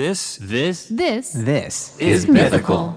This, this This This is mythical.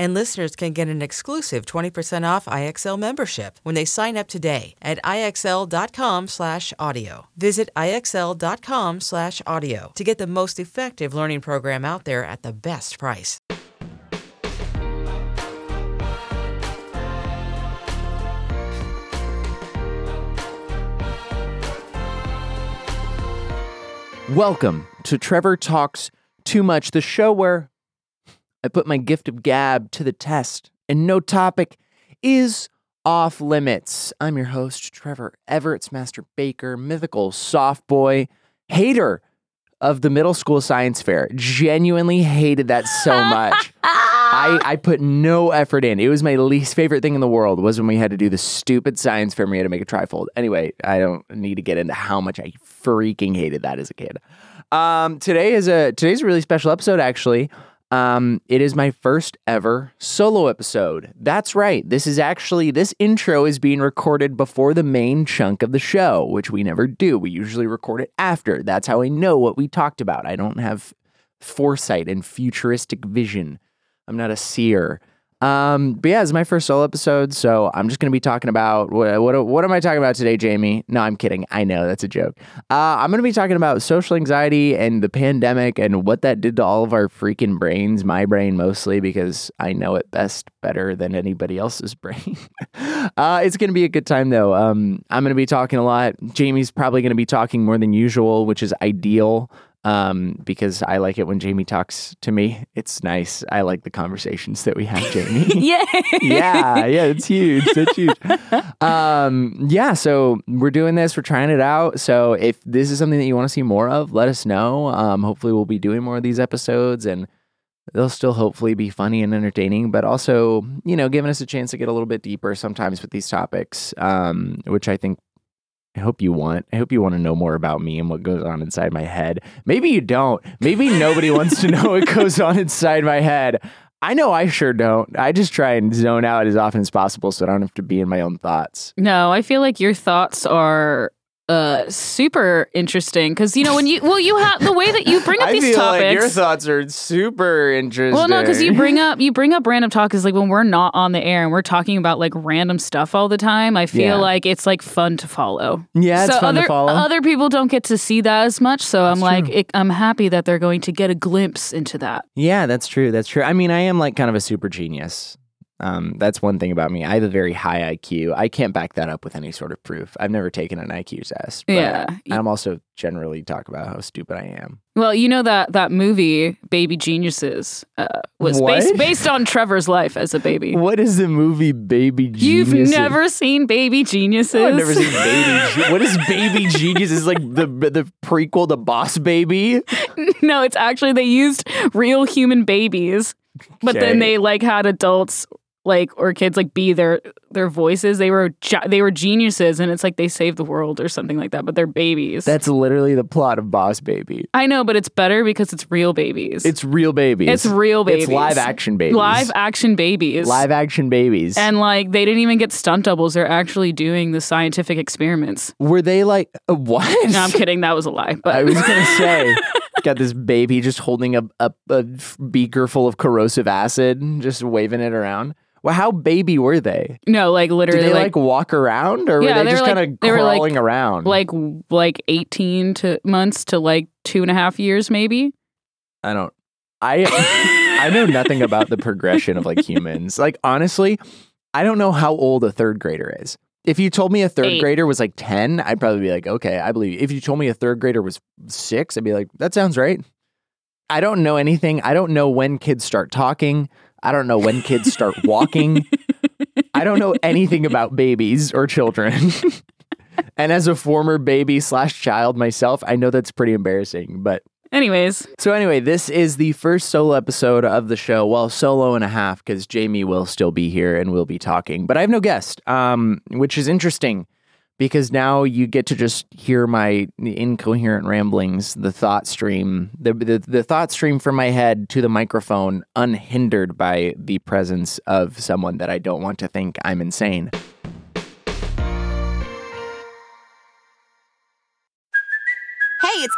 And listeners can get an exclusive 20% off IXL membership when they sign up today at IXL.com slash audio. Visit IXL.com slash audio to get the most effective learning program out there at the best price. Welcome to Trevor Talks Too Much, the show where I put my gift of gab to the test and no topic is off limits. I'm your host, Trevor Everett's Master Baker, mythical soft boy, hater of the middle school science fair. Genuinely hated that so much. I, I put no effort in. It was my least favorite thing in the world was when we had to do the stupid science fair and we had to make a trifold. Anyway, I don't need to get into how much I freaking hated that as a kid. Um, today is a today's a really special episode actually. Um, it is my first ever solo episode. That's right. This is actually this intro is being recorded before the main chunk of the show, which we never do. We usually record it after. That's how I know what we talked about. I don't have foresight and futuristic vision. I'm not a seer. Um, but yeah, it's my first solo episode, so I'm just gonna be talking about what what what am I talking about today, Jamie? No, I'm kidding. I know that's a joke. Uh, I'm gonna be talking about social anxiety and the pandemic and what that did to all of our freaking brains. My brain mostly because I know it best better than anybody else's brain. uh, it's gonna be a good time though. Um, I'm gonna be talking a lot. Jamie's probably gonna be talking more than usual, which is ideal um, because I like it when Jamie talks to me. It's nice. I like the conversations that we have, Jamie. Yay! yeah, yeah, it's huge. That's huge. Um, yeah, so we're doing this. We're trying it out. So if this is something that you want to see more of, let us know. Um, hopefully, we'll be doing more of these episodes, and they'll still hopefully be funny and entertaining, but also, you know, giving us a chance to get a little bit deeper sometimes with these topics, um, which I think I hope you want. I hope you want to know more about me and what goes on inside my head. Maybe you don't. Maybe nobody wants to know what goes on inside my head. I know I sure don't. I just try and zone out as often as possible so I don't have to be in my own thoughts. No, I feel like your thoughts are uh super interesting because you know when you well you have the way that you bring up I these feel topics. like your thoughts are super interesting. well, no, because you bring up you bring up random talk is like when we're not on the air and we're talking about like random stuff all the time. I feel Yeah. like it's like fun to follow. Yeah, it's so fun other to follow. other people don't get to see that as much. So I'm like it, I'm happy that they're going to get a glimpse into that. Yeah, that's true. That's true. I mean, I am like kind of a super genius. Um, that's one thing about me. I have a very high IQ. I can't back that up with any sort of proof. I've never taken an IQ test. But Yeah. I'm also generally talk about how stupid I am. Well, you know that that movie Baby Geniuses uh, was What? based based on Trevor's life as a baby. What is the movie Baby Geniuses? You've never seen Baby Geniuses? I've never seen Baby. Ge- what is Baby Geniuses? Is like the the prequel to Boss Baby. no, it's actually they used real human babies, but then they like had adults like or kids like be their their voices. They were they were geniuses, and it's like they saved the world or something like that. But they're babies. That's literally the plot of Boss Baby. I know, but it's better because it's real babies. It's real babies. It's real babies. It's live action babies. live action babies. live action babies. And like they didn't even get stunt doubles. They're actually doing the scientific experiments. were they like what? No, I'm kidding. That was a lie. But I was gonna say, got this baby just holding a, a, a beaker full of corrosive acid, just waving it around. Well, how baby were they? no, like literally, Did they like like, walk around, or Yeah, were they they just like- kind of they were, like- crawling around? like like 18 to months to like two and a half years, maybe. I don't. I I know nothing about the progression of like humans. Like honestly, I don't know how old a third grader is. If you told me a third Eight. grader was like 10, I'd probably be like, okay, I believe. you. If you told me a third grader was six, I'd be like, that sounds right. I don't know anything. I don't know when kids start talking. I don't know when kids start walking. I don't know anything about babies or children. and as a former baby slash child myself, I know that's pretty embarrassing. But Anyways, so anyway, this is the first solo episode of the show. Well, solo and a half because Jamie will still be here and we'll be talking. But I have no guest, um, which is interesting because now you get to just hear my incoherent ramblings, the thought stream, the, the the thought stream from my head to the microphone, unhindered by the presence of someone that I don't want to think I'm insane.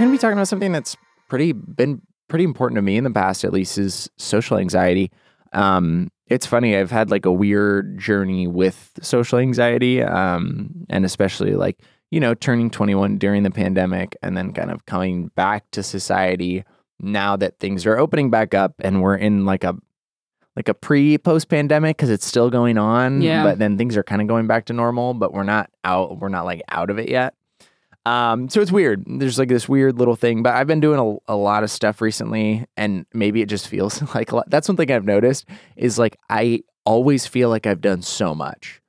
Going to be talking about something that's pretty been pretty important to me in the past, at least, is social anxiety. Um, it's funny. I've had like a weird journey with social anxiety, um, and especially like you know turning 21 during the pandemic, and then kind of coming back to society now that things are opening back up, and we're in like a like a pre post pandemic because it's still going on. Yeah. But then things are kind of going back to normal, but we're not out. We're not like out of it yet. Um, so it's weird. There's like this weird little thing, but I've been doing a, a lot of stuff recently, and maybe it just feels like a lot. That's one thing I've noticed is like I always feel like I've done so much.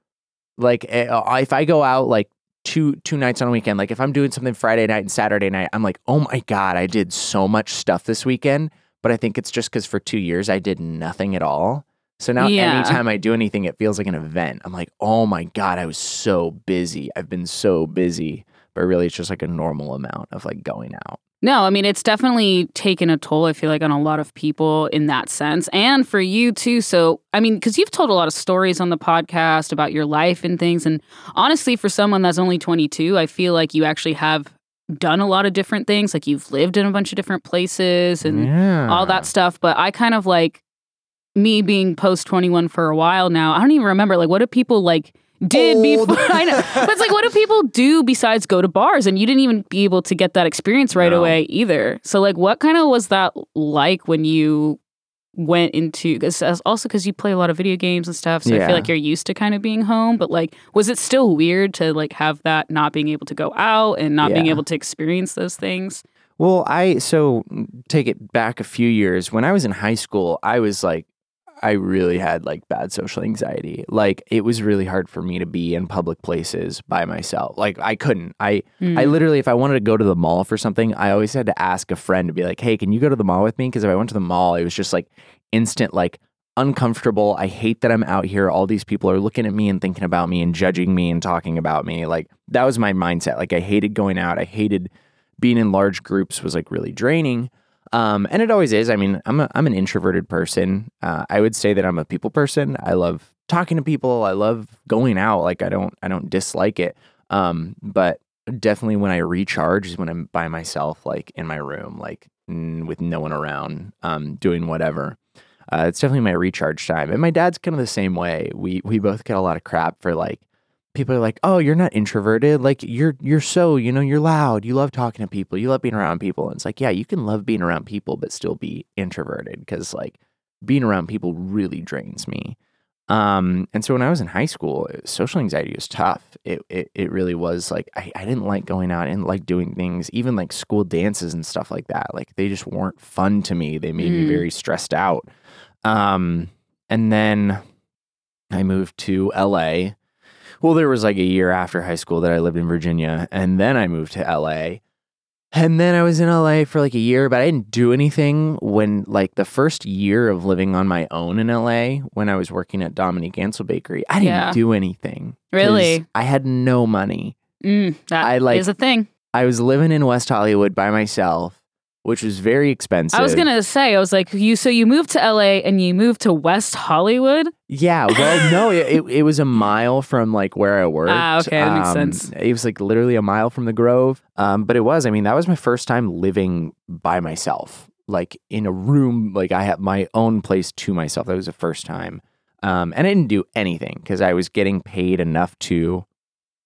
Like eh, uh, if I go out like two two nights on a weekend, like if I'm doing something Friday night and Saturday night, I'm like, oh my god, I did so much stuff this weekend. But I think it's just because for two years I did nothing at all. So now Yeah. anytime I do anything, it feels like an event. I'm like, oh my god, I was so busy. I've been so busy but really it's just like a normal amount of like going out. No, I mean, it's definitely taken a toll, I feel like, on a lot of people in that sense. And for you too. So, I mean, because you've told a lot of stories on the podcast about your life and things. And honestly, for someone that's only 22, I feel like you actually have done a lot of different things. Like you've lived in a bunch of different places and yeah. all that stuff. But I kind of like me being post 21 for a while now. I don't even remember, like, what do people like? Did Old. before I know, but it's like, what do people do besides go to bars? And you didn't even be able to get that experience right No. away either. So, like, what kind of was that like when you went into? Cause also because you play a lot of video games and stuff, so I feel like you're used to kind of being home. But like, was it still weird to like have that not being able to go out and not being able to experience those things? Well, I so take it back a few years. When I was in high school, I was like I really had like bad social anxiety. Like it was really hard for me to be in public places by myself. Like I couldn't. I I hmm. literally if I wanted to go to the mall for something, I always had to ask a friend to be like, "Hey, can you go to the mall with me?" because if I went to the mall, it was just like instant like uncomfortable. I hate that I'm out here. All these people are looking at me and thinking about me and judging me and talking about me. Like that was my mindset. Like I hated going out. I hated being in large groups was like really draining. Um, and it always is. I mean, I'm a, I'm an introverted person. Uh, I would say that I'm a people person. I love talking to people. I love going out. Like I don't I don't dislike it. Um, but definitely when I recharge is when I'm by myself, like in my room, like with no one around, um, doing whatever. Uh, it's definitely my recharge time. And my dad's kind of the same way. We we both get a lot of crap for like people are like, "Oh, you're not introverted. Like you're you're so, you know, you're loud. You love talking to people. You love being around people." And it's like, "Yeah, you can love being around people but still be introverted because like being around people really drains me." Um, and so when I was in high school, social anxiety was tough. It it, it really was like I, I didn't like going out and like doing things, even like school dances and stuff like that. Like they just weren't fun to me. They made me Mm. very stressed out. Um, and then I moved to LA. Well, there was like a year after high school that I lived in Virginia, and then I moved to LA. And then I was in LA for like a year, but I didn't do anything when like the first year of living on my own in LA when I was working at Dominique Ansel Bakery. I didn't Yeah. do anything. Really? I had no money. Mm, that I, is a thing. I was living in West Hollywood by myself. Which was very expensive. I was gonna say, I was like, you. So you moved to LA and you moved to West Hollywood. Yeah, well, no, it, it, it was a mile from like where I worked. Ah, okay, that makes Um, sense. It was like literally a mile from the Grove. Um, but it was, I mean, that was my first time living by myself, like in a room. Like I had my own place to myself. That was the first time. Um, and I didn't do anything because I was getting paid enough to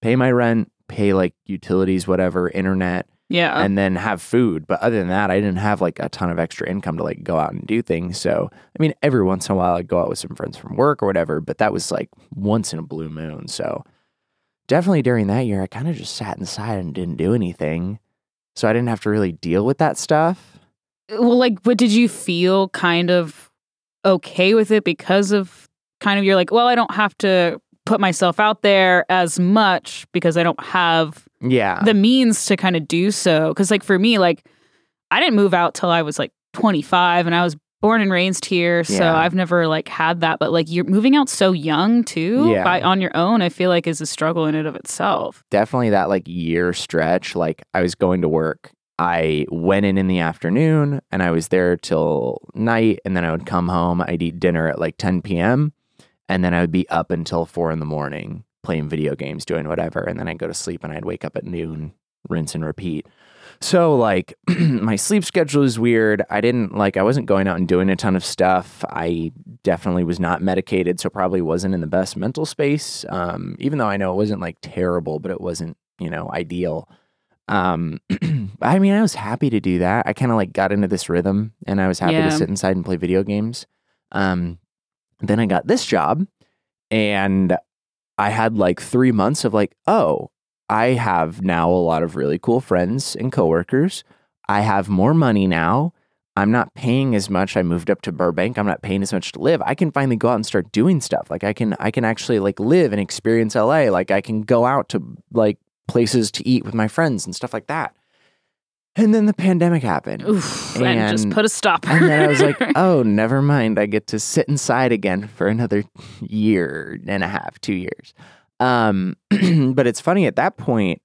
pay my rent, pay like utilities, whatever, internet, Yeah. and then have food. But other than that, I didn't have like a ton of extra income to like go out and do things. So, I mean, every once in a while I'd go out with some friends from work or whatever, but that was like once in a blue moon. So, definitely during that year, I kind of just sat inside and didn't do anything. So, I didn't have to really deal with that stuff. Uh, well, like, but did you feel kind of okay with it because of kind of you're like, well, I don't have to put myself out there as much because I don't have Yeah. the means to kind of do so. Because, like, for me, like, I didn't move out till I was like 25 and I was born and raised here. So Yeah. I've never like had that. But like, you're moving out so young too Yeah. by on your own, I feel like is a struggle in and of itself. definitely that like year stretch. Like I was going to work. I went in in the afternoon and I was there till night. And then I would come home. I'd eat dinner at like 10 p.m. And then I would be up until four in the morning playing video games, doing whatever. And then I'd go to sleep and I'd wake up at noon, rinse and repeat. So like my sleep schedule is weird. I didn't like I wasn't going out and doing a ton of stuff. I definitely was not medicated, so probably wasn't in the best mental space. Um, even though I know it wasn't like terrible, but it wasn't, you know, ideal. Um, I mean, I was happy to do that. I kind of like got into this rhythm and I was happy Yeah. to sit inside and play video games. Um, then I got this job and I had like three months of like, oh, I have now a lot of really cool friends and coworkers. I have more money now. I'm not paying as much. I moved up to Burbank. I'm not paying as much to live. I can finally go out and start doing stuff. Like I can I can actually like live and experience LA. Like I can go out to like places to eat with my friends and stuff like that. And then the pandemic happened. Oof, and, just put a stopper. And then I was like, oh, never mind. I get to sit inside again for another year and a half, two years. Um, but it's funny at that point,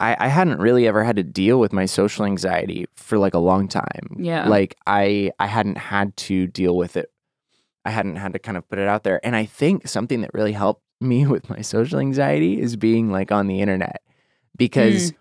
I, I hadn't really ever had to deal with my social anxiety for like a long time. Yeah. Like I I hadn't had to deal with it. I hadn't had to kind of put it out there. And I think something that really helped me with my social anxiety is being like on the internet. Because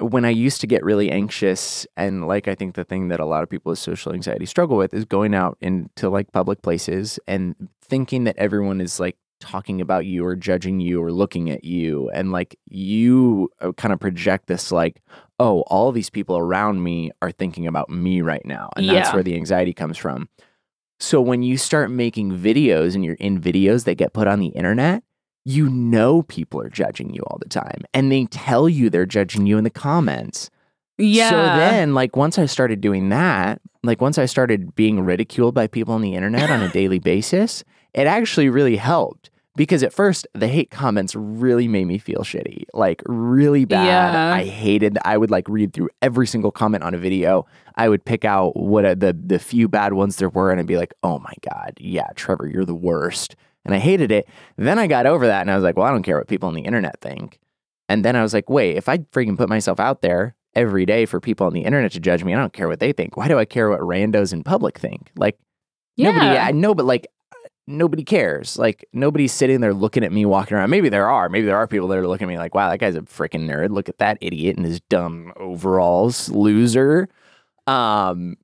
when I used to get really anxious, and like I think the thing that a lot of people with social anxiety struggle with is going out into like public places and thinking that everyone is like talking about you or judging you or looking at you. And like you uh, kind of project this like, oh, all these people around me are thinking about me right now. And that's where the anxiety comes from. So when you start making videos and you're in videos that get put on the internet, you know people are judging you all the time and they tell you they're judging you in the comments. yeah. So then, like, once I started doing that, like, once I started being ridiculed by people on the internet on a daily basis, it actually really helped because at first the hate comments really made me feel shitty, like, really bad. Yeah. I hated, I would like read through every single comment on a video. I would pick out what uh, the, the few bad ones there were and I'd be like, oh my God, yeah, Trevor, you're the worst. And I hated it. Then I got over that and I was like, well, I don't care what people on the internet think. And then I was like, wait, if I freaking put myself out there every day for people on the internet to judge me, I don't care what they think. Why do I care what randos in public think? Like, nobody, I know, but like, nobody cares. Like, nobody's sitting there looking at me walking around. Maybe there are. Maybe there are people that are looking at me like, wow, that guy's a freaking nerd. Look at that idiot in his dumb overalls, loser. Um,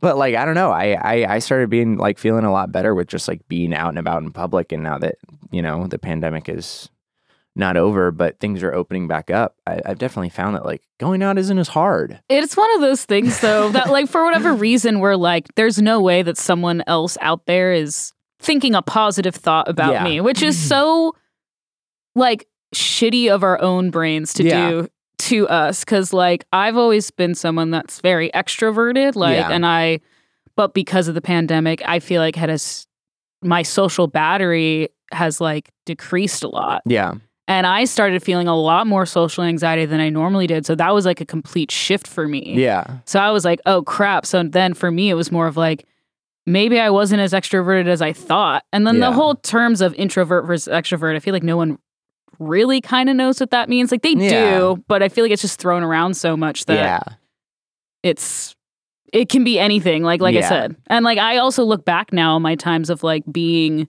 but like, I don't know. I, I, I started being like feeling a lot better with just like being out and about in public. And now that, you know, the pandemic is not over, but things are opening back up, I, I've definitely found that like going out isn't as hard. It's one of those things, though, that, like, for whatever reason, we're like, there's no way that someone else out there is thinking a positive thought about Yeah. me, which is so, like, shitty of our own brains to Yeah. do to us. Cause, like, I've always been someone that's very extroverted, like, Yeah. and I, but because of the pandemic, I feel like had a my social battery has, like, decreased a lot. Yeah. And I started feeling a lot more social anxiety than I normally did. So that was like a complete shift for me. Yeah. So I was like, oh crap. So then for me, it was more of like, maybe I wasn't as extroverted as I thought. And then Yeah. the whole terms of introvert versus extrovert, I feel like no one really kind of knows what that means. Like they Yeah. do, but I feel like it's just thrown around so much that yeah. it's it can be anything. Like like I said, and like I also look back now on my times of like being.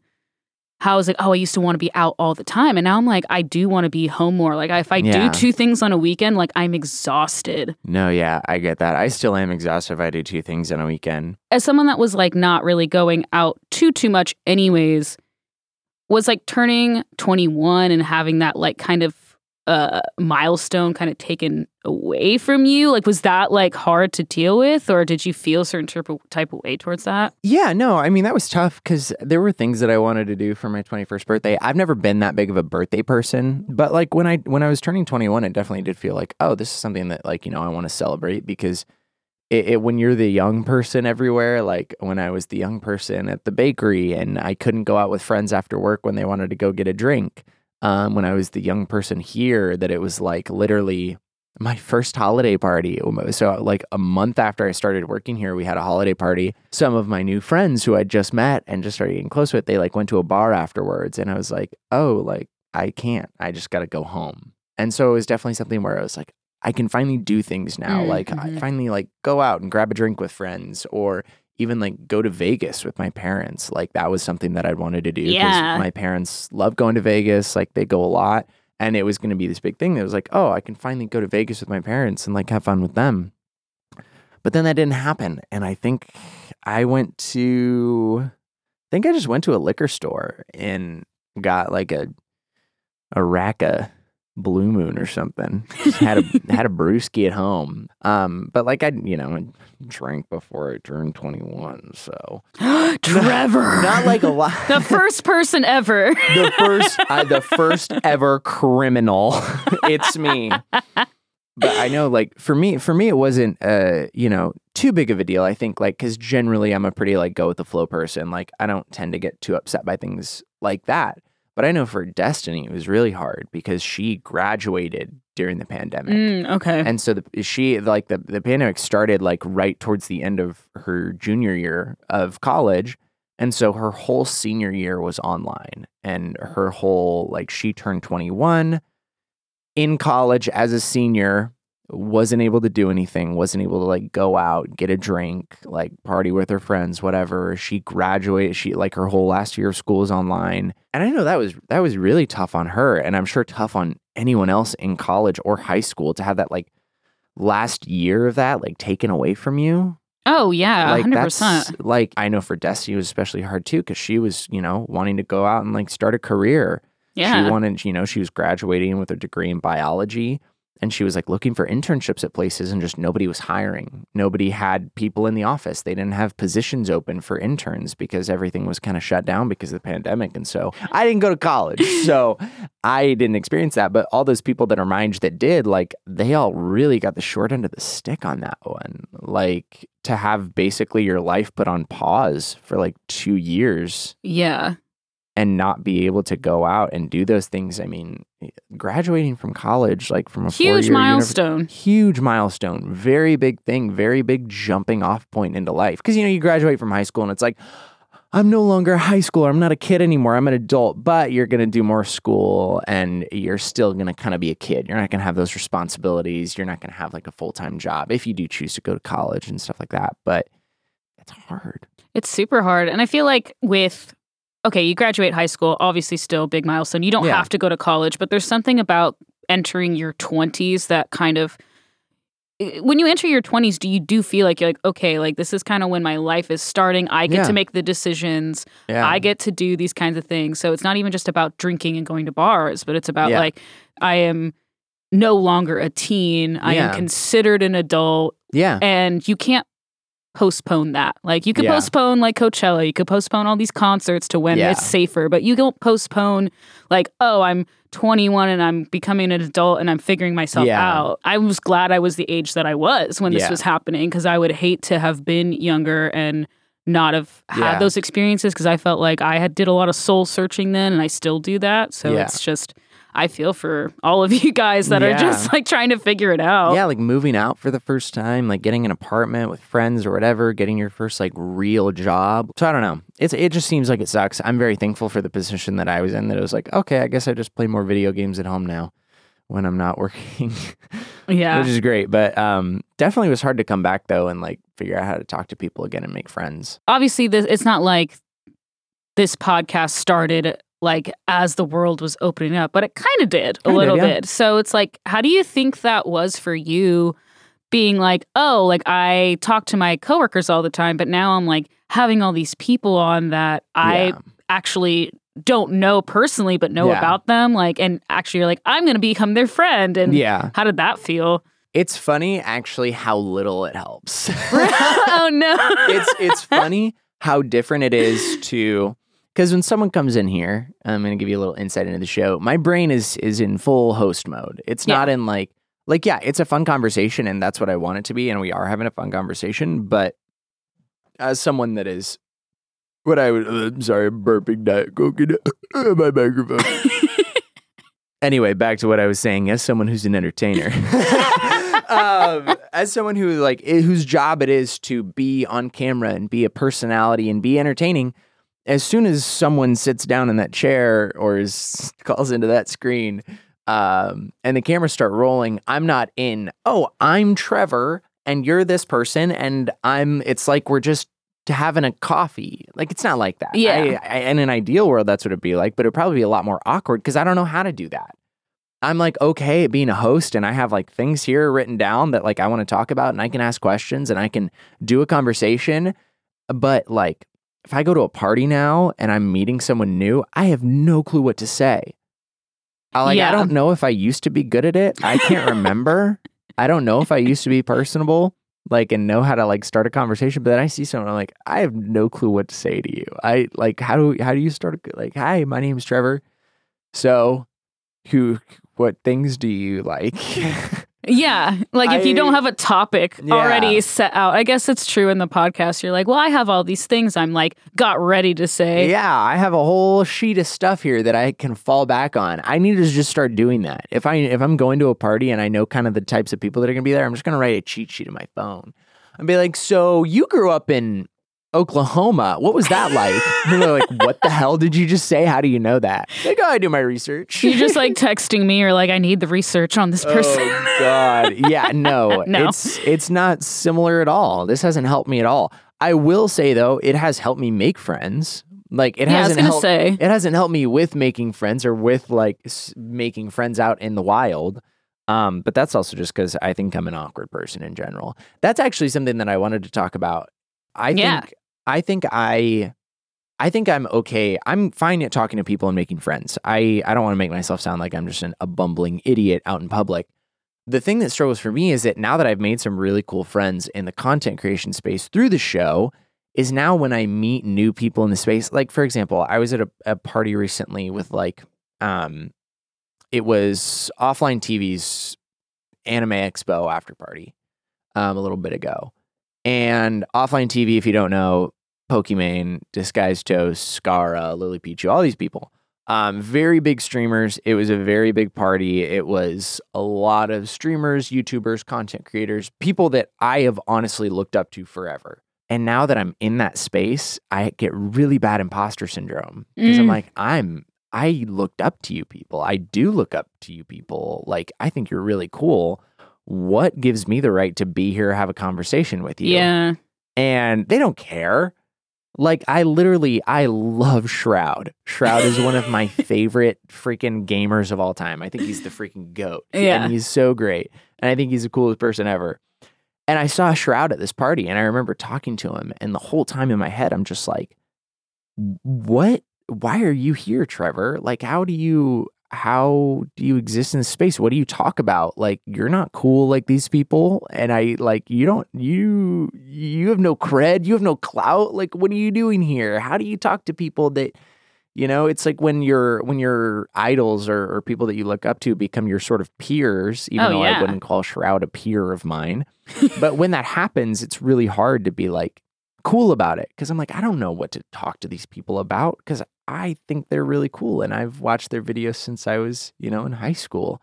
How I was like, oh, I used to want to be out all the time, and now I'm like, I do want to be home more. Like, if I Yeah. do two things on a weekend, like I'm exhausted. No, yeah, I get that. I still am exhausted if I do two things in a weekend. as someone that was like not really going out too too much anyways was like turning 21 and having that like kind of uh milestone kind of taken away from you like was that like hard to deal with or did you feel a certain type of, way towards that Yeah, no, I mean that was tough because there were things that I wanted to do for my 21st birthday. I've never been that big of a birthday person, but like when I when I was turning 21, it definitely did feel like, oh, this is something that like you know I want to celebrate because it, it when you're the young person everywhere, like when I was the young person at the bakery and I couldn't go out with friends after work when they wanted to go get a drink. Um, when I was the young person here, that it was like literally my first holiday party. So, like a month after I started working here, we had a holiday party. Some of my new friends who I'd just met and just started getting close with, they like went to a bar afterwards. And I was like, oh, like I can't. I just got to go home. And so it was definitely something where I was like, I can finally do things now. Mm, like I mhm. finally like go out and grab a drink with friends or even like go to Vegas with my parents. Like that was something that I'd wanted to do. Yeah. My parents love going to Vegas. Like they go a lot. And it was going to be this big thing that was like, oh, I can finally go to Vegas with my parents and like have fun with them. But then that didn't happen. And I think I went to, I think I just went to a liquor store and got like a, a rack of Blue Moon or something. Just had a had a brewski at home. Um, but like I, you know, I drank before I turned twenty one, so trevor not like a lot. the first person ever the first I, the first ever criminal it's me but i know like for me for me it wasn't uh you know too big of a deal i think like because generally i'm a pretty like go with the flow person like i don't tend to get too upset by things like that but i know for destiny it was really hard because she graduated during the pandemic. Mm, okay. And so the, she like the, the pandemic started like right towards the end of her junior year of college. And so her whole senior year was online and her whole like she turned 21 in college as a senior wasn't able to do anything wasn't able to like go out get a drink like party with her friends whatever. She graduated she like her whole last year of school was online. And i know that was that was really tough on her and i'm sure tough on anyone else in college or high school to have that like last year of that like taken away from you. Oh yeah like 100% that's like I know for Destiny it was especially hard too because she was you know wanting to go out and like start a career. yeah. She wanted you know she was graduating with a degree in biology and she was like looking for internships at places and just nobody was hiring. Nobody had people in the office. They didn't have positions open for interns because everything was kind of shut down because of the pandemic. And so I didn't go to college. So I didn't experience that. But all those people that are my age that did, like they all really got the short end of the stick on that one. Like to have basically your life put on pause for like two years yeah and not be able to go out and do those things. I mean, graduating from college, like from a huge milestone huge milestone, very big thing, very big jumping off point into life. Because you know, you graduate from high school and it's like, I'm no longer a high schooler. I'm not a kid anymore. I'm an adult, but you're going to do more school and you're still going to kind of be a kid. You're not going to have those responsibilities. You're not going to have like a full time job if you do choose to go to college and stuff like that. But it's hard. It's super hard. And I feel like with okay, you graduate high school, obviously still big milestone. You don't Yeah. have to go to college, but there's something about entering your 20s that kind of when you enter your 20s, do you do feel like you're like, okay, like this is kind of when my life is starting. I get Yeah. to make the decisions. Yeah. I get to do these kinds of things. So it's not even just about drinking and going to bars, but it's about like I am no longer a teen. I am considered an adult yeah. and you can't postpone that. Like you could Yeah. postpone like Coachella, you could postpone all these concerts to when Yeah. it's safer, but you don't postpone like, oh, I'm 21 and I'm becoming an adult and I'm figuring myself Yeah. out. I was glad I was the age that I was when this was happening because I would hate to have been younger and not have had those experiences because I felt like I had did a lot of soul searching then and I still do that. So it's just I feel for all of you guys that are just like trying to figure it out. Yeah, like moving out for the first time, like getting an apartment with friends or whatever, getting your first like real job. So I don't know. It's it just seems like it sucks. I'm very thankful for the position that I was in. That it was like, okay, I guess I just play more video games at home now when I'm not working. Yeah. which is great. But um, definitely was hard to come back though and like figure out how to talk to people again and make friends. Obviously, this it's not like this podcast started like as the world was opening up, but it kind of did a Kind of, little yeah. bit. So it's like, how do you think that was for you? Being like, oh, like I talk to my coworkers all the time, but now I'm like having all these people on that I Yeah. actually don't know personally, but know Yeah. about them. Like, and actually, you're like, I'm going to become their friend. And Yeah. how did that feel? It's funny actually how little it helps. oh no! it's it's funny how different it is to because when someone comes in here, I'm going to give you a little insight into the show. My brain is is in full host mode. It's Yeah. not in like like yeah, it's a fun conversation and that's what I want it to be and we are having a fun conversation, but as someone that is what I would uh, I'm sorry, I'm burping diet coke into my microphone. anyway, back to what I was saying. As someone who's an entertainer, um, as someone who like whose job it is to be on camera and be a personality and be entertaining, as soon as someone sits down in that chair or is calls into that screen, um, and the cameras start rolling, I'm not in. Oh, I'm Trevor, and you're this person, and I'm. It's like we're just having a coffee. Like it's not like that. Yeah. I, I, in an ideal world, that's what it'd be like, but it'd probably be a lot more awkward because I don't know how to do that. I'm like okay at being a host, and I have like things here written down that like I want to talk about, and I can ask questions, and I can do a conversation. But like, if I go to a party now and I'm meeting someone new, I have no clue what to say. I, like, I don't know if I used to be good at it. I can't remember. I don't know if I used to be personable, like, and know how to like start a conversation. But then I see someone, I'm like, I have no clue what to say to you. I like, how do how do you start? A, like, hi, my name's Trevor. So, who, what things do you like? Yeah. Like if you don't have a topic Yeah. already set out, I guess it's true in the podcast. You're like, well, I have all these things I'm like, got ready to say. Yeah, I have a whole sheet of stuff here that I can fall back on. I need to just start doing that. If I if I'm going to a party and I know kind of the types of people that are going to be there, I'm just going to write a cheat sheet in my phone and be like, "So you grew up in Oklahoma? What was that like?" and they're like, "What the hell did you just say? How do you know that?" Like, "Oh, I do my research." You're just like texting me or like, I need the research on this person. Oh God. Yeah, no. No. It's it's not similar at all. This hasn't helped me at all. I will say though, it has helped me make friends. Like it Yeah, hasn't helped say. it hasn't helped me with making friends or with like s- making friends out in the wild. Um, but that's also just because I think I'm an awkward person in general. That's actually something that I wanted to talk about. I Yeah. think I think I I think I'm okay. I'm fine at talking to people and making friends. I, I don't want to make myself sound like I'm just an, a bumbling idiot out in public. The thing that struggles for me is that now that I've made some really cool friends in the content creation space through the show, is now when I meet new people in the space. Like for example, I was at a, a party recently with like um it was offline TV's anime expo after party um a little bit ago. And offline TV, if you don't know, Pokimane, Disguised Toast, Scarra, Lily Pichu, all these people. Um, very big streamers. It was a very big party. It was a lot of streamers, YouTubers, content creators, people that I have honestly looked up to forever. And now that I'm in that space, I get really bad imposter syndrome because I'm Mm. like, I'm, I looked up to you people. I do look up to you people. Like, I think you're really cool. What gives me the right to be here, have a conversation with you? Yeah. and they don't care. Like I literally, I love Shroud. Shroud is one of my favorite freaking gamers of all time. I think he's the freaking goat. Yeah. and he's so great, and I think he's the coolest person ever. And I saw Shroud at this party, and I remember talking to him, and the whole time in my head, I'm just like, "What? Why are you here, Trevor? Like, how do you?" How do you exist in this space? What do you talk about? Like you're not cool like these people, and I like you don't you you have no cred, you have no clout. Like what are you doing here? How do you talk to people that you know? It's like when your when your idols or, or people that you look up to become your sort of peers, even Oh, though yeah. I wouldn't call Shroud a peer of mine. but when that happens, it's really hard to be like cool about it because I'm like I don't know what to talk to these people about because I think they're really cool and I've watched their videos since I was you know in high school.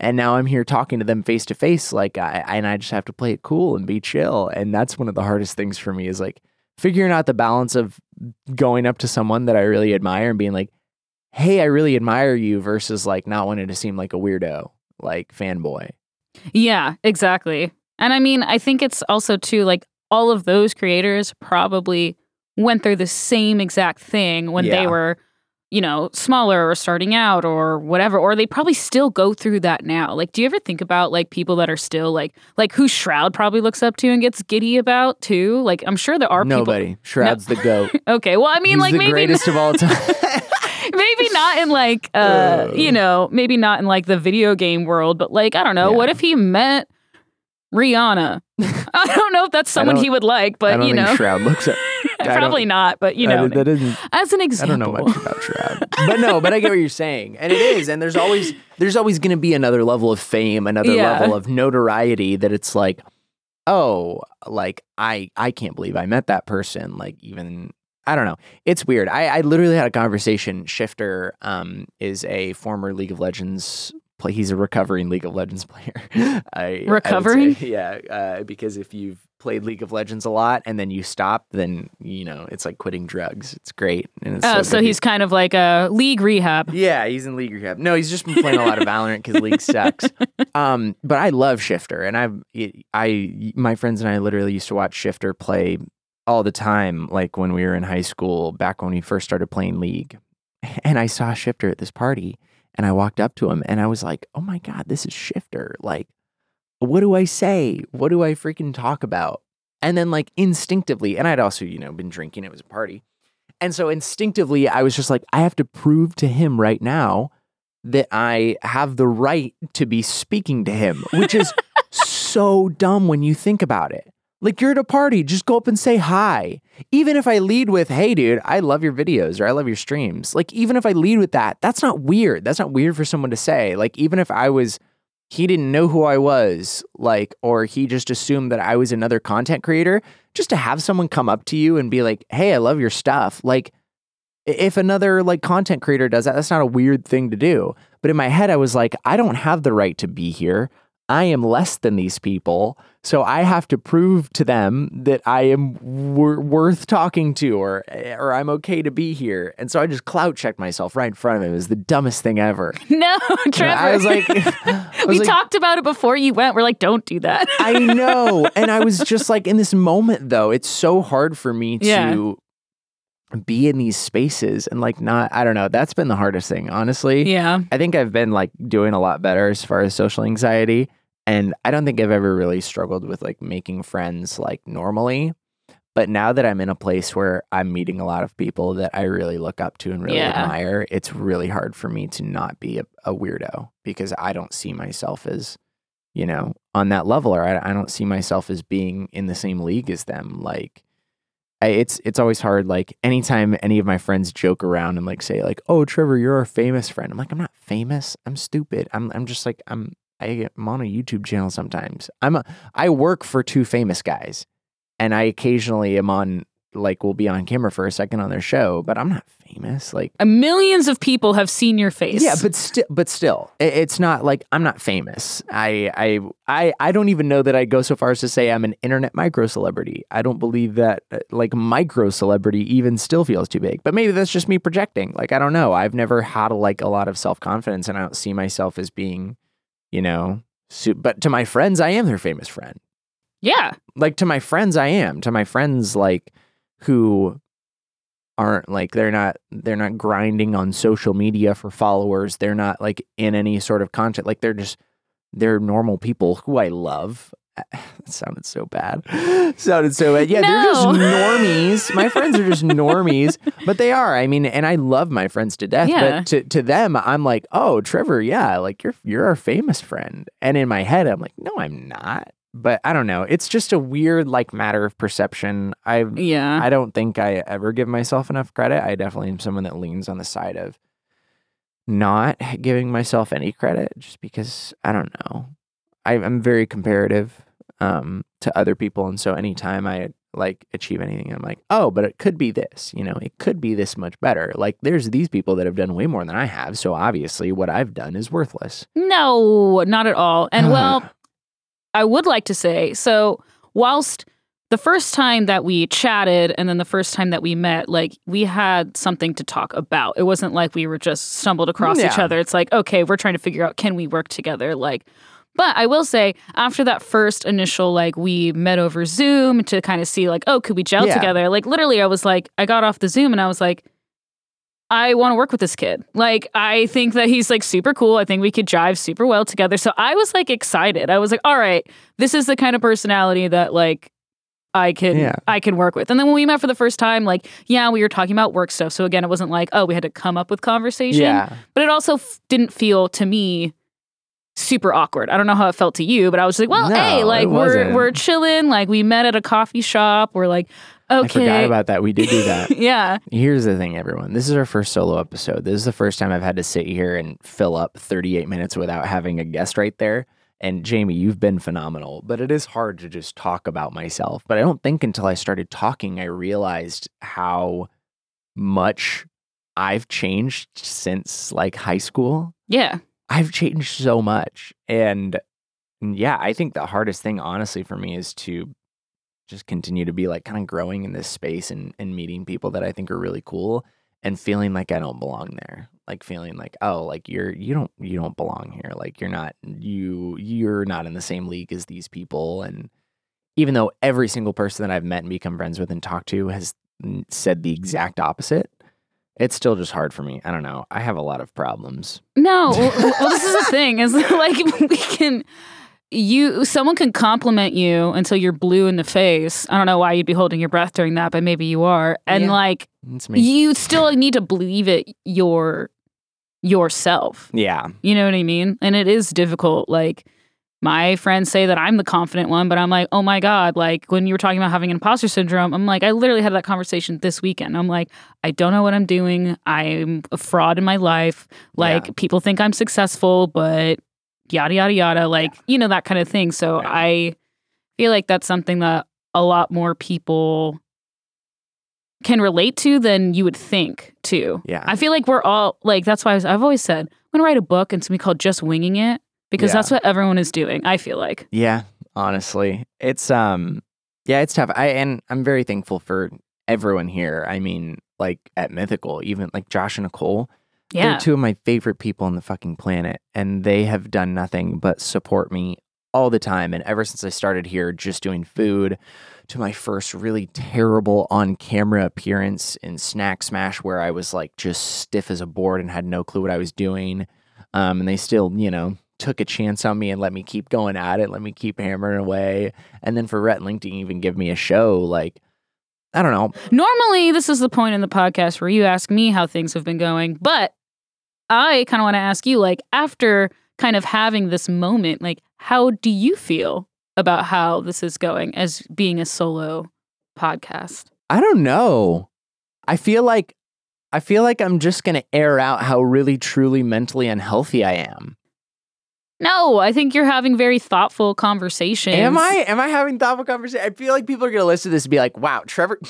And now I'm here talking to them face to face, like, I, and I just have to play it cool and be chill. And that's one of the hardest things for me is like figuring out the balance of going up to someone that I really admire and being like, hey, I really admire you versus like not wanting to seem like a weirdo, like fanboy. Yeah, exactly. And I mean, I think it's also too like all of those creators probably went through the same exact thing when they were, you know, smaller or starting out or whatever, or they probably still go through that now. Like, do you ever think about like people that are still like, like who Shroud probably looks up to and gets giddy about too? Like, I'm sure there are Nobody. Shroud's the goat. Okay, well, I mean, He's like the maybe greatest of all time. maybe not in like uh you know maybe not in like the video game world but like i don't know Yeah. what if he met rihanna i don't know if that's someone he would like I but you know Shroud looks at. I probably not but you I- know that isn't. as an example, I don't know much about Shroud, but no, but I get what you're saying, and it is, and there's always there's always going to be another level of fame, another Yeah. level of notoriety that it's like, oh, like I I can't believe I met that person, like even. I don't know. It's weird. I, I literally had a conversation. Shiphtur um, is a former League of Legends play. He's a recovering League of Legends player. I, I say. Recovering? yeah. Uh, because if you've played League of Legends a lot and then you stop, then you know it's like quitting drugs. It's great. And it's oh so, so he's kind of like a league rehab Yeah, he's in league rehab. No, he's just been playing a lot of Valorant because league sucks. Um, but I love Shiphtur, and I've I my friends and I literally used to watch Shiphtur play all the time, like when we were in high school, back when we first started playing League. And I saw Shiphtur at this party, and I walked up to him, and I was like, "Oh my god, this is Shiphtur!" Like, what do I say? What do I freaking talk about? And then like instinctively, and I'd also you know been drinking. It was a party. And so instinctively, I was just like, I have to prove to him right now that I have the right to be speaking to him, which is so dumb when you think about it. Like, you're at a party, just go up and say hi. Even if I lead with, hey, dude, I love your videos or I love your streams. Like, even if I lead with that, that's not weird. That's not weird for someone to say. Like, even if I was, he didn't know who I was, like, or he just assumed that I was another content creator, just to have someone come up to you and be like, hey, I love your stuff. Like, if another like content creator does that, that's not a weird thing to do. But in my head, I was like, I don't have the right to be here. I am less than these people. So I have to prove to them that I am wor- worth talking to or or I'm okay to be here. And so I just clout checked myself right in front of him. It was the dumbest thing ever. no trevor I was like, I was we like, talked about it before you went we're like don't do that I know. And I was just like in this moment though, it's so hard for me to be in these spaces and like not I don't know. That's been the hardest thing, honestly. yeah I think I've been like doing a lot better as far as social anxiety. And I don't think I've ever really struggled with like making friends like normally. But now that I'm in a place where I'm meeting a lot of people that I really look up to and really Yeah. admire, it's really hard for me to not be a, a weirdo because I don't see myself as, you know, on that level or I, I don't see myself as being in the same league as them. Like, I, it's it's always hard. Like anytime any of my friends joke around and like say like, "Oh, Trevor, you're a famous friend." I'm like, I'm not famous. I'm stupid. I'm I'm just like I'm I am on a YouTube channel sometimes. I'm a I work for two famous guys, and I occasionally am on like will be on camera for a second on their show, but I'm not famous. Like Uh, millions of people have seen your face yeah, but still, but still, i- it's not like I'm not famous. I, I, I, I don't even know that I go so far as to say I'm an internet micro celebrity. I don't believe that uh, like micro celebrity even still feels too big. But maybe that's just me projecting. Like I don't know. I've never had like a lot of self confidence, and I don't see myself as being, you know, su- but to my friends, I am their famous friend. Yeah. Like to my friends i am. To my friends like who aren't like they're not they're not grinding on social media for followers. They're not like in any sort of content. Like they're just they're normal people who i love that sounded so bad sounded so bad yeah they're just normies my friends are just normies but they are i mean and i love my friends to death Yeah. but to, to them i'm like oh trevor yeah like you're you're our famous friend and in my head i'm like no i'm not but I don't know. It's just a weird like matter of perception. I yeah I don't think I ever give myself enough credit. I definitely am someone that leans on the side of not giving myself any credit just because I don't know. I'm very comparative um, to other people, and so anytime I like achieve anything, I'm like, oh, but it could be this. You know, it could be this much better. Like there's these people that have done way more than I have, so obviously what I've done is worthless. No, not at all. And well, I would like to say so, whilst the first time that we chatted and then the first time that we met, like we had something to talk about. It wasn't like we were just stumbled across each other. It's like, okay, we're trying to figure out can we work together? Like, But I will say, after that first initial, like, we met over Zoom to kind of see, like, oh, could we gel Yeah. together? Like, literally, I was like, I got off the Zoom and I was like, I want to work with this kid. Like, I think that he's like super cool. I think we could jive super well together. So I was like excited. I was like, all right, this is the kind of personality that like I can Yeah. I can work with. And then when we met for the first time, like, yeah, we were talking about work stuff. So again, it wasn't like, oh, we had to come up with conversation. Yeah. But it also f- didn't feel to me super awkward. I don't know how it felt to you, but I was like, well, No, hey, like we're we're chilling, like we met at a coffee shop. We're like, okay. I forgot about that. We did do that. yeah. Here's the thing, everyone. This is our first solo episode. This is the first time I've had to sit here and fill up 38 minutes without having a guest right there. And Jamie, you've been phenomenal, but it is hard to just talk about myself. But I don't think until I started talking, I realized how much I've changed since like high school. Yeah. I've changed so much. And yeah, I think the hardest thing, honestly, for me is to just continue to be like kind of growing in this space and, and meeting people that I think are really cool and feeling like I don't belong there. Like feeling like, oh, like you're you don't you don't belong here. Like you're not you you're not in the same league as these people. And even though every single person that I've met and become friends with and talked to has said the exact opposite, it's still just hard for me. I don't know. I have a lot of problems. No. well, well, this is the thing is like we can you someone can compliment you until you're blue in the face. I don't know why you'd be holding your breath during that, but maybe you are. And Yeah. like you still need to believe it your yourself. Yeah. You know what I mean? And it is difficult. Like my friends say that I'm the confident one, but I'm like, oh my God. Like when you were talking about having imposter syndrome, I'm like, I literally had that conversation this weekend. I'm like, I don't know what I'm doing. I'm a fraud in my life. Like Yeah. people think I'm successful, but yada, yada, yada. Like, you know, that kind of thing. So Right. I feel like that's something that a lot more people can relate to than you would think too. Yeah. I feel like we're all like that's why I was, I've always said I'm gonna write a book and be called Just Winging It because Yeah. that's what everyone is doing. I feel like. Yeah, honestly. It's um yeah, it's tough. I and I'm very thankful for everyone here. I mean, like at Mythical, even like Josh and Nicole, Yeah. they're two of my favorite people on the fucking planet and they have done nothing but support me all the time and ever since I started here just doing food to my first really terrible on-camera appearance in Snack Smash where I was like just stiff as a board and had no clue what I was doing. Um, and they still, you know, took a chance on me and let me keep going at it, let me keep hammering away. And then for Link to even give me a show, like, I don't know. Normally, this is the point in the podcast where you ask me how things have been going, but I kind of want to ask you, like, after kind of having this moment, like, how do you feel about how this is going as being a solo podcast? I don't know. I feel like I feel like I'm just gonna air out how really truly mentally unhealthy I am. No, I think you're having very thoughtful conversations. Am I? Am I having thoughtful conversation? I feel like people are gonna listen to this and be like, "Wow, Trevor,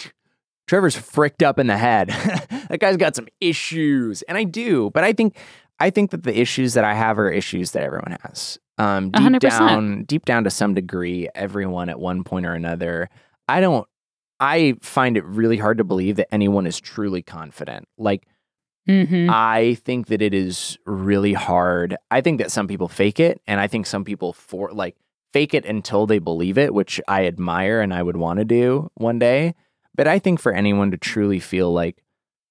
Trevor's fricked up in the head. that guy's got some issues." And I do, but I think I think that the issues that I have are issues that everyone has. Um, deep hundred percent. down, deep down to some degree, everyone at one point or another. I don't. I find it really hard to believe that anyone is truly confident. Like Mm-hmm. I think that it is really hard. I think that some people fake it, and I think some people for like fake it until they believe it, which I admire and I would want to do one day. But I think for anyone to truly feel like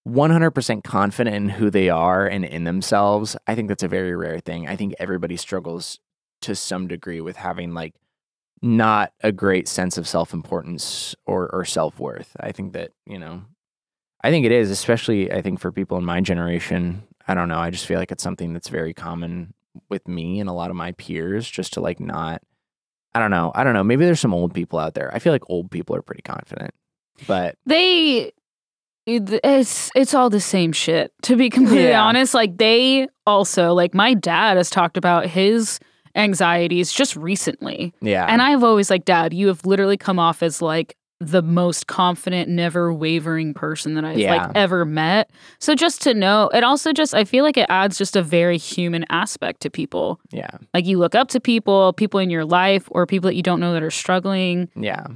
100% confident in who they are and in themselves, I think that's a very rare thing. I think everybody struggles to some degree with having like not a great sense of self-importance or or self-worth. I think that, you know, I think it is, especially I think for people in my generation. I don't know. I just feel like it's something that's very common with me and a lot of my peers just to like not I don't know. I don't know. Maybe there's some old people out there. I feel like old people are pretty confident. But they it's it's all the same shit to be completely Yeah. honest like they also like my dad has talked about his anxieties just recently yeah. and i've always like dad you have literally come off as like the most confident never wavering person that i've Yeah. like ever met so just to know it also just i feel like it adds just a very human aspect to people yeah. like you look up to people people in your life or people that you don't know that are struggling Yeah.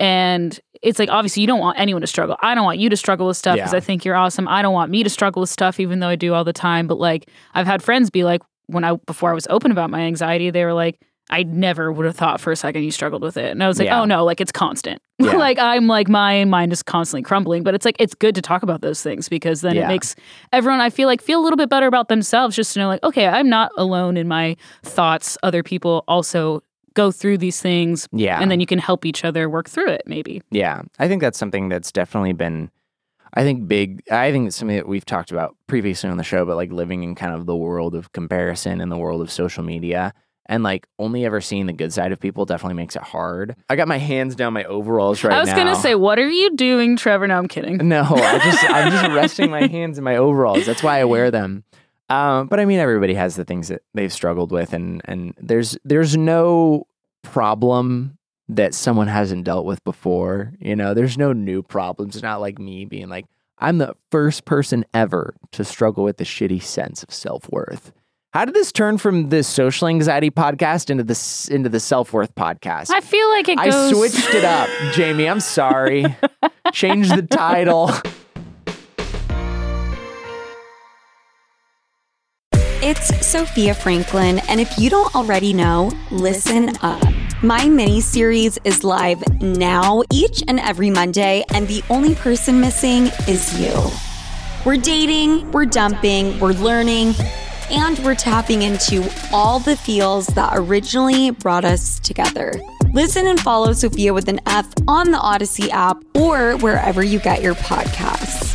and it's like obviously you don't want anyone to struggle. I don't want you to struggle with stuff because Yeah. I think you're awesome. I don't want me to struggle with stuff even though I do all the time. But like I've had friends be like when I before I was open about my anxiety, they were like, I never would have thought for a second you struggled with it. And I was like, Yeah. oh no, like it's constant. Yeah. like I'm like my mind is constantly crumbling. But it's like it's good to talk about those things because then Yeah. it makes everyone I feel like feel a little bit better about themselves just to know like, okay, I'm not alone in my thoughts. Other people also go through these things. Yeah. And then you can help each other work through it, maybe. Yeah, I think that's something that's definitely been, I think big. I think it's something that we've talked about previously on the show, but like living in kind of the world of comparison and the world of social media, and like only ever seeing the good side of people definitely makes it hard. I got my hands down my overalls right now. I was now. gonna say, what are you doing, Trevor? No, I'm kidding. No, I just I'm just resting my hands in my overalls. That's why I wear them. Um, but I mean, everybody has the things that they've struggled with, and and there's there's no problem that someone hasn't dealt with before. You know, there's no new problems. It's not like me being like I'm the first person ever to struggle with the shitty sense of self worth. How did this turn from the social anxiety podcast into this into the self worth podcast? I feel like it I goes. switched it up, Jamie. I'm sorry. Change the title. It's Sophia Franklin, and if you don't already know, listen up. My mini series is live now, each and every Monday, and the only person missing is you. We're dating, we're dumping, we're learning, and we're tapping into all the feels that originally brought us together. Listen and follow Sophia with an F on the Odyssey app or wherever you get your podcasts.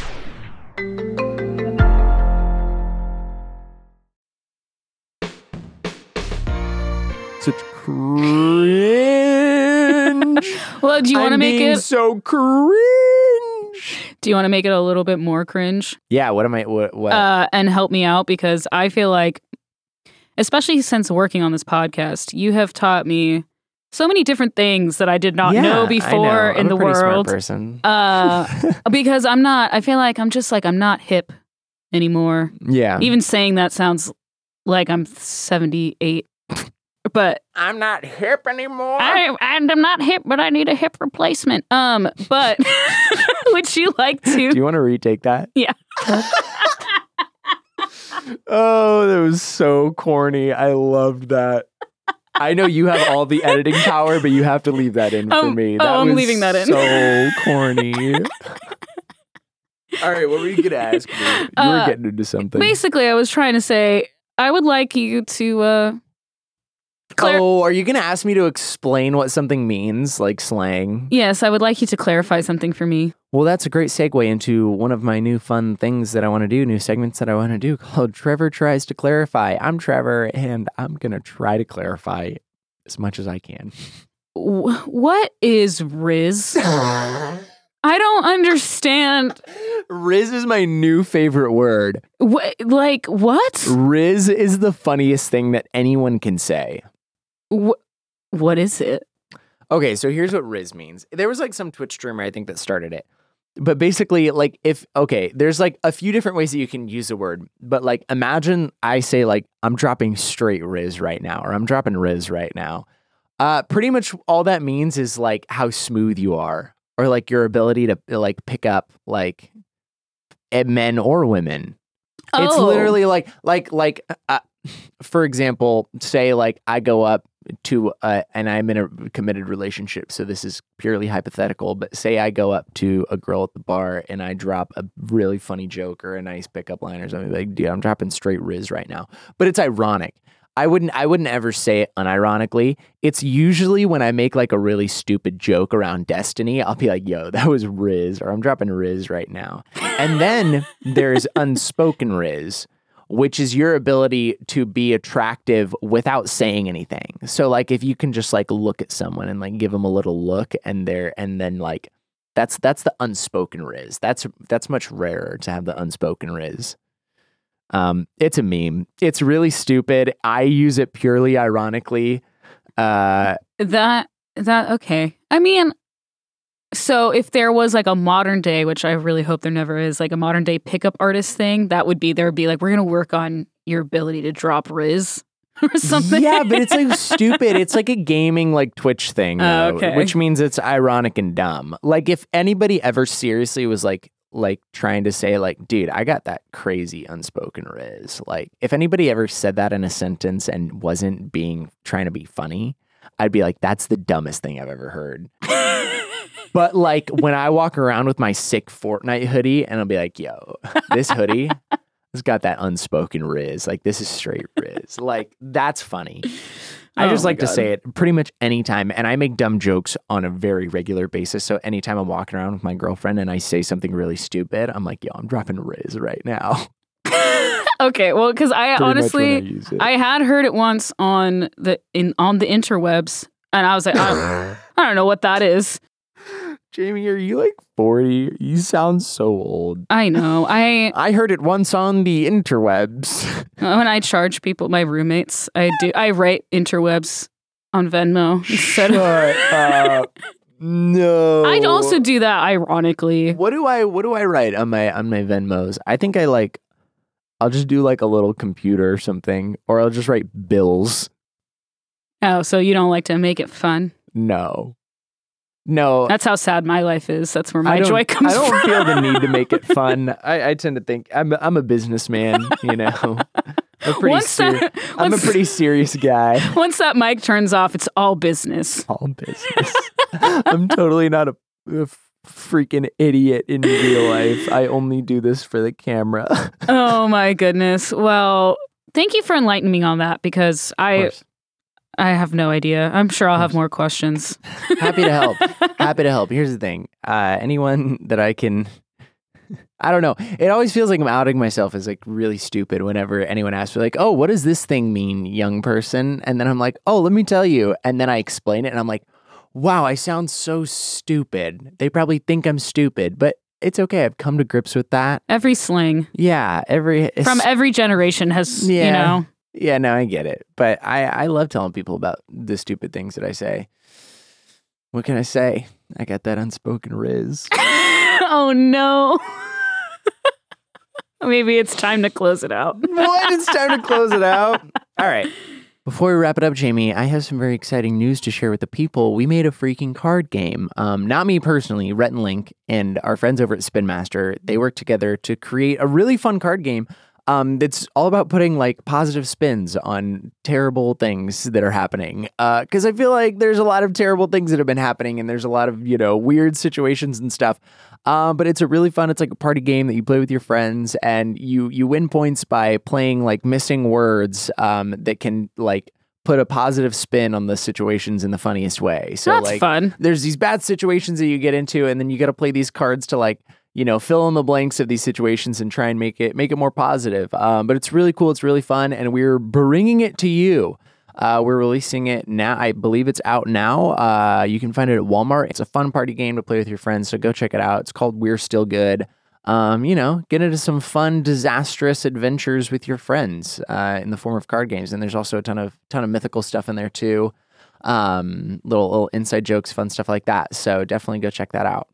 Such cringe. well, do you want to make it? so cringe? Do you want to make it a little bit more cringe? Yeah. What am I? What? what? uh, and help me out because I feel like, especially since working on this podcast, you have taught me so many different things that I did not Yeah, know I before know. in I'm the a pretty smart world. person. Uh, because I'm not. I feel like I'm just like I'm not hip anymore. yeah. Even saying that sounds like I'm 78. But I'm not hip anymore. I, and I'm not hip, but I need a hip replacement. Um, but would you like to? Do you want to retake that? Yeah. oh, that was so corny. I loved that. I know you have all the editing power, but you have to leave that in for Um, me. oh, I'm was leaving that in. So corny. all right, what were you gonna ask me? You were Uh, getting into something. Basically, I was trying to say I would like you to uh clar- oh, are you gonna ask me to explain what something means, like slang? Yes, I would like you to clarify something for me. Well, that's a great segue into one of my new fun things that I want to do, new segments that I want to do called Trevor Tries to Clarify. I'm Trevor, and I'm going to try to clarify as much as I can. Wh- what is Rizz? I don't understand. Rizz is my new favorite word. What, like what? Rizz is the funniest thing that anyone can say. Wh- what is it? Okay, so here's what Rizz means. There was like some Twitch streamer, I think, that started it. But basically, like, if, okay, there's like a few different ways that you can use the word. But like, imagine I say, like, I'm dropping straight Rizz right now, or I'm dropping Rizz right now. Uh, pretty much all that means is like how smooth you are, or like your ability to like pick up like eh, men or women. It's Oh. literally like like like uh, for example, say like I go up to uh, and I'm in a committed relationship, so this is purely hypothetical. But say I go up to a girl at the bar and I drop a really funny joke or a nice pickup line or something like, dude, I'm dropping straight rizz right now. But it's ironic. I wouldn't I wouldn't ever say it unironically. It's usually when I make like a really stupid joke around Destiny, I'll be like, yo, that was Rizz, or I'm dropping Rizz right now. And then there's unspoken Rizz, which is your ability to be attractive without saying anything. So like if you can just like look at someone and like give them a little look and they're and then like that's that's the unspoken Rizz. That's that's much rarer to have the unspoken Rizz. Um, it's a meme. It's really stupid. I use it purely ironically. Uh, That that okay. I mean, so if there was like a modern day, which I really hope there never is, like a modern day pickup artist thing, that would be there would be like we're gonna work on your ability to drop Rizz or something. Yeah, but it's like stupid. It's like a gaming like Twitch thing, Oh, though, okay. which means it's ironic and dumb. Like if anybody ever seriously was like like trying to say like, dude, I got that crazy unspoken rizz. Like, if anybody ever said that in a sentence and wasn't being trying to be funny, I'd be like, that's the dumbest thing I've ever heard. but like when I walk around with my sick Fortnite hoodie and I'll be like, yo, this hoodie has got that unspoken rizz. Like this is straight rizz. like that's funny. I Oh just my like to say it pretty much anytime. And I make dumb jokes on a very regular basis. So anytime I'm walking around with my girlfriend and I say something really stupid, I'm like, yo, I'm dropping rizz right now. Okay, well, because I Pretty honestly, I. I had heard it once on the in on the interwebs, and I was like, I, I don't know what that is. Jamie, are you like 40? You sound so old. I know. I I heard it once on the interwebs. when I charge people, my roommates, I do. I write interwebs on Venmo instead of. Shut. No. I'd also do that ironically. What do I what do I write on my on my Venmos? I think I like I'll just do like a little computer or something or I'll just write bills. Oh, so you don't like to make it fun? No. No. That's how sad my life is. That's where my joy comes I don't from. feel the need to make it fun. I, I tend to think I'm a, I'm a businessman, you know. I'm a pretty Once that- I'm a pretty serious guy. Once that mic turns off, it's all business. All business. I'm totally not a, a freaking idiot in real life. I only do this for the camera. oh my goodness. Well, thank you for enlightening me on that because I. I have no idea. I'm sure I'll have more questions. happy to help happy to help here's the thing uh anyone that i can i don't know it always feels like i'm outing myself as like really stupid whenever anyone asks me like oh what does this thing mean young person and then i'm like oh let me tell you and then i explain it and i'm like wow i sound so stupid they probably think i'm stupid but it's okay i've come to grips with that Every slang yeah every from every generation has, you Yeah. know. yeah no i get it but i i love telling people about the stupid things that i say what can i say i got that unspoken rizz oh no. Maybe it's time to close it out. what? It's time to close it out. All right. Before we wrap it up, Jamie, I have some very exciting news to share with the people. We made a freaking card game. Um, not me personally, Rhett and Link and our friends over at Spin Master. They worked together to create a really fun card game. Um, that's all about putting like positive spins on terrible things that are happening. Because I feel like there's a lot of terrible things that have been happening, and there's a lot of you know weird situations and stuff. Um, but it's a really fun. It's like a party game that you play with your friends, and you you win points by playing like missing words um, that can like put a positive spin on the situations in the funniest way. So That's like fun. there's these bad situations that you get into, and then you got to play these cards to like you know fill in the blanks of these situations and try and make it make it more positive. Um, but it's really cool. It's really fun, and we're bringing it to you. Uh, we're releasing it now. I believe it's out now. Uh, you can find it at Walmart. It's a fun party game to play with your friends, so go check it out. It's called We're Still Good. Um, you know, get into some fun, disastrous adventures with your friends uh, in the form of card games. And there's also a ton of ton of mythical stuff in there too. Um, little little inside jokes, fun stuff like that. So definitely go check that out.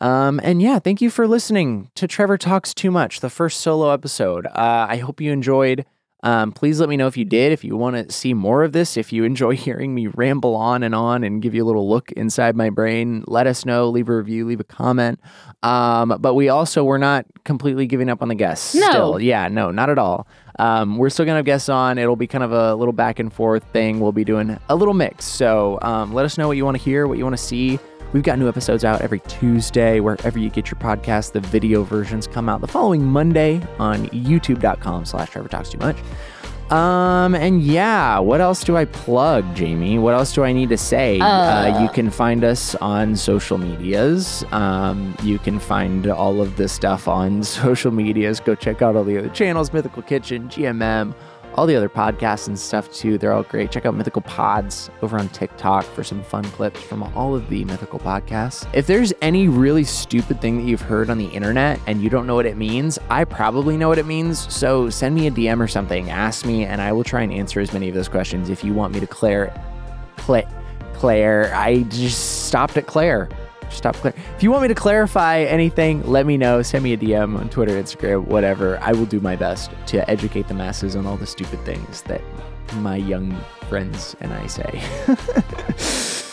Um, and yeah, thank you for listening to Trevor Talks Too Much, the first solo episode. Uh, I hope you enjoyed. Um, please let me know if you did, if you want to see more of this, if you enjoy hearing me ramble on and on and give you a little look inside my brain. Let us know, leave a review, leave a comment. Um, but we also, we're not completely giving up on the guests No. still. Yeah, no, not at all. Um, we're still going to have guests on. It'll be kind of a little back and forth thing. We'll be doing a little mix. So um, let us know what you want to hear, what you want to see. We've got new episodes out every Tuesday, wherever you get your podcast. The video versions come out the following Monday on youtube.com slash Trevor Talks Too Much. Um, and yeah, what else do I plug, Jamie? What else do I need to say? Uh, you can find us on social medias. Um, you can find all of this stuff on social medias. Go check out all the other channels, Mythical Kitchen, GMM, all the other podcasts and stuff too. They're all great. Check out Mythical Pods over on TikTok for some fun clips from all of the Mythical podcasts. If there's any really stupid thing that you've heard on the internet and you don't know what it means, I probably know what it means. So send me a DM or something, ask me, and I will try and answer as many of those questions if you want me to Claire. Claire. Claire. I just stopped at Claire. Stop Claire. If you want me to clarify anything, let me know. Send me a DM on Twitter, Instagram, whatever. I will do my best to educate the masses on all the stupid things that my young friends and I say.